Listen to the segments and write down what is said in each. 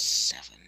seven.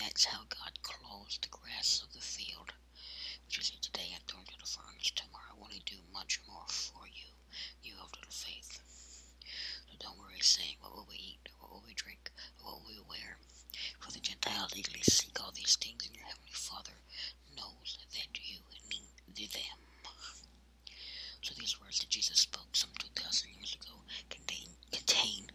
that's how God clothes the grass of the field, which is here today and thrown to the furnace tomorrow. Will He do much more for you, you have little faith? So don't worry, saying, What will we eat? What will we drink? What will we wear? For the Gentiles eagerly seek all these things, and your heavenly Father knows that you need them. So these words that Jesus spoke some 2,000 years ago contain, contain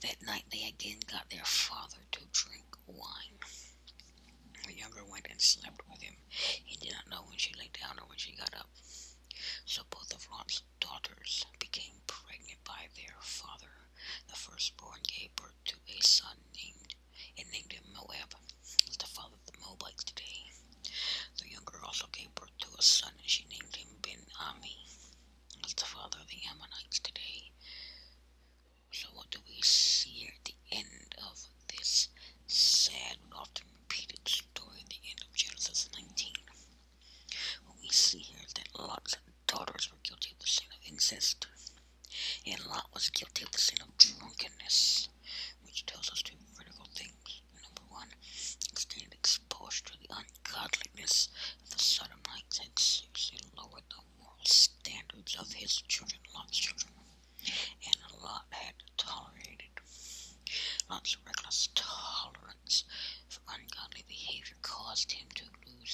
That night they again got their father to drink wine. The younger went and slept with him. He did not know when she lay down or when she got up. So both of Lot's daughters became pregnant by their father. The firstborn gave birth to a son named and named him Moab. He the father of the Moabites today. The younger also gave birth to a son and she named him Ben Ami. He the father of the Ammonites today.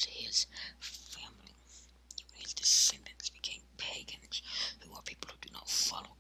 his family. Even his descendants became pagans who are people who do not follow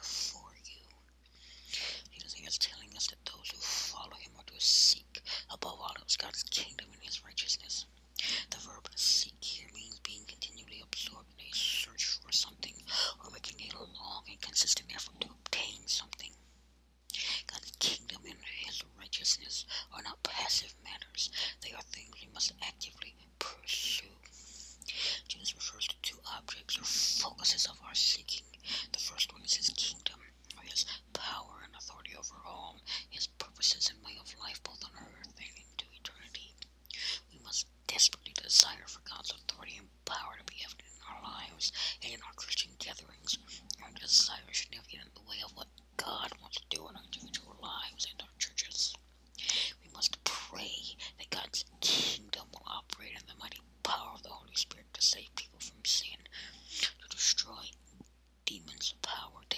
for you. Jesus is telling us that those who follow him are to seek above all else God's kingdom and his righteousness. The verb seek here means being continually absorbed in a search for something or making a long and consistent effort to obtain something. God's kingdom and his righteousness are not passive matters. They are things we must actively pursue. Jesus refers to two objects or focuses of our seeking. The first one is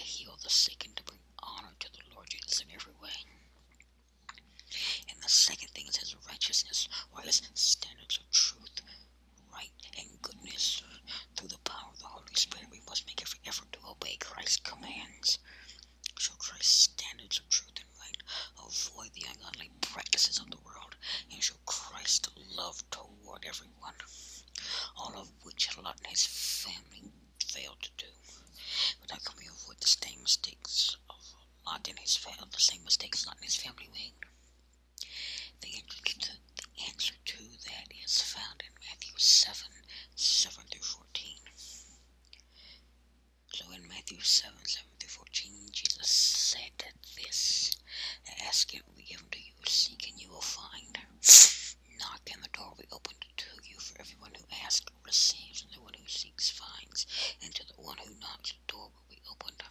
heal the sick and to bring honor to the Lord Jesus in every way. And the second thing is his righteousness, or his standards of truth, right, and goodness. Through the power of the Holy Spirit, we must make every effort to obey Christ's commands. show Christ's standards of truth and right avoid the ungodly practices of the world and show Christ's love toward everyone, all of which Lot and his family failed to do. But I and his family, the same mistakes Lot and his family made? The answer to, the answer to that is found in Matthew 7, 7 through 14. So in Matthew 7, 7 through 14, Jesus said this, Ask and it will be given to you, seek and you will find. Knock and the door will be opened to you for everyone who asks receives, and the one who seeks finds, and to the one who knocks the door will be opened.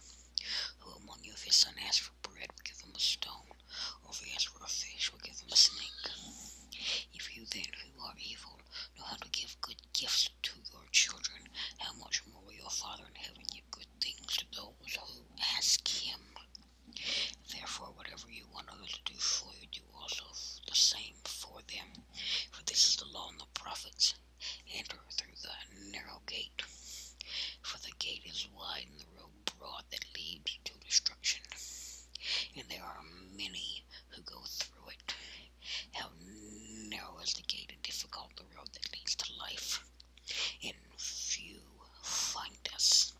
Who among you if his son asks for bread will give him a stone, or if he asks for a fish will give him a snake? If you then who are evil know how to give good gifts to your children, how much more will your Father in heaven give good things to those who ask him? Therefore, whatever you want others to do for you, do also the same for them. For this is the law and the prophets. Enter through the narrow gate. For the gate is wide and the road broad that leads to destruction. And there are many who go through it. How narrow is the gate and difficult the road that leads to life. And few find us.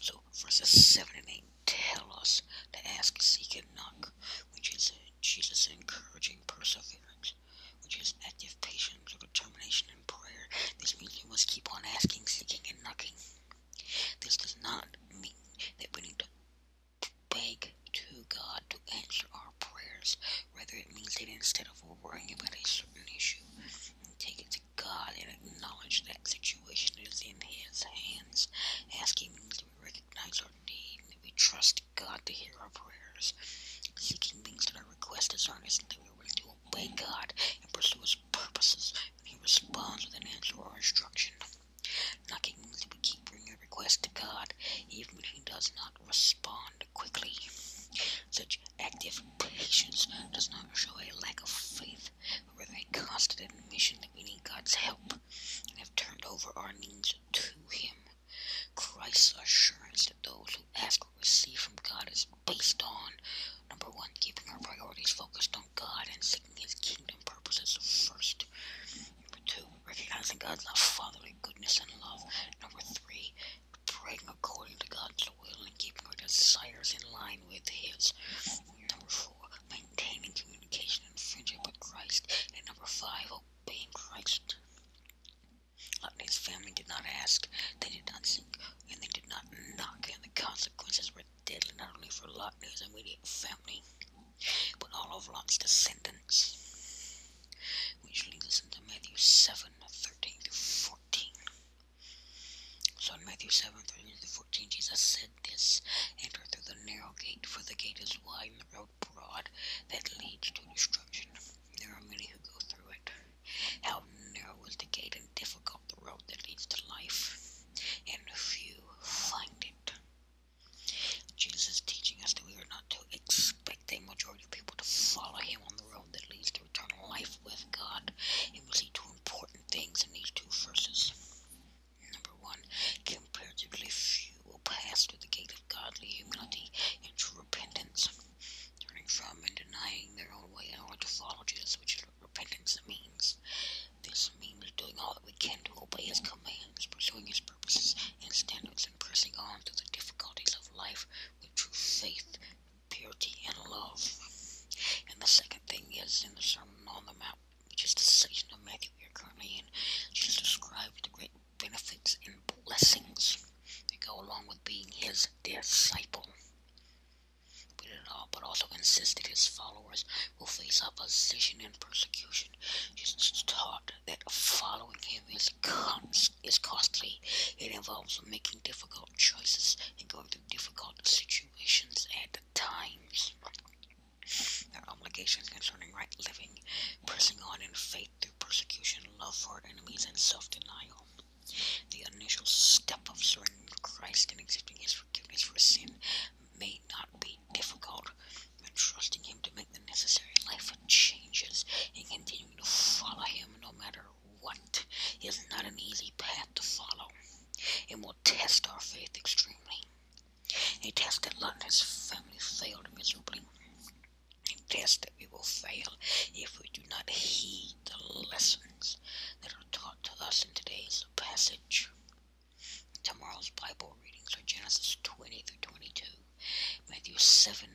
So verses 7 and 8 tell us to ask, seek, and knock, which is Jesus encouraging perseverance, which is active patience or determination in prayer. This means we must keep on asking, seeking, and knocking. This does not mean that we need to beg to God to answer our prayers. Rather, it means that instead of worrying about a certain issue, we take it to God and acknowledge that situation is in His hands. Asking means that we recognize our need and that we trust God to hear our prayers. Seeking means that our request is earnest and that we're willing to obey God and pursue His purposes when He responds with an answer or instruction. Knocking means that we keep bringing a request to God even when He does not respond quickly. Such active patience does not show a lack of faith, but rather a constant admission that we need God's help and have turned over our needs to Him. Christ's assurance that those who ask will receive from God is based on number one, keeping our priorities focused on God and seeking His kingdom purposes first. Number two, recognizing God's love, fatherly goodness and love. Number three, praying according to God's will and keeping our desires in line with His. Number four, maintaining communication and friendship with Christ. And number five, obeying Christ. Lot and his family did not ask, they did not seek, and they did not knock, and the consequences were deadly not only for Lot and his immediate family, but all of Lot's descendants. Which leads us into Matthew 7 13 through 14. So in Matthew 7 13 through 14, Jesus said this Enter through the narrow gate, for the gate is wide and the road broad that leads to destruction. There are many who go through it. How narrow is the gate and difficult the road that leads to life, and few find it. Jesus is teaching us that we are not to expect a majority of people to follow him on the road that leads to eternal life with God. And we see two important things in these two verses. Number one, comparatively few will pass through the gate of godly humility and true repentance, turning from and denying their own way in order to follow Jesus, which is what repentance means. This means doing all that we can to obey His commands, pursuing His purposes and standards, and pressing on through the difficulties of life with true faith, purity, and love. And the second thing is in the Sermon on the Mount, which is the section of Matthew we are currently in, Jesus describes the great benefits and blessings that go along with being His disciple but all, but also insisted his followers will face opposition and persecution. Jesus taught that following him is const, is costly. It involves making difficult choices and going through difficult situations at times. There are obligations concerning right living, pressing on in faith through persecution, love for enemies, and self-denial. The initial step of surrendering to Christ and accepting His forgiveness for sin may not be difficult, but trusting Him to make the necessary life changes and continuing to follow Him no matter what is not an easy path to follow and will test our faith extremely. A test that Lot and his family failed miserably. A test that we will fail if we do not heed the lessons that are taught to us in today's passage 7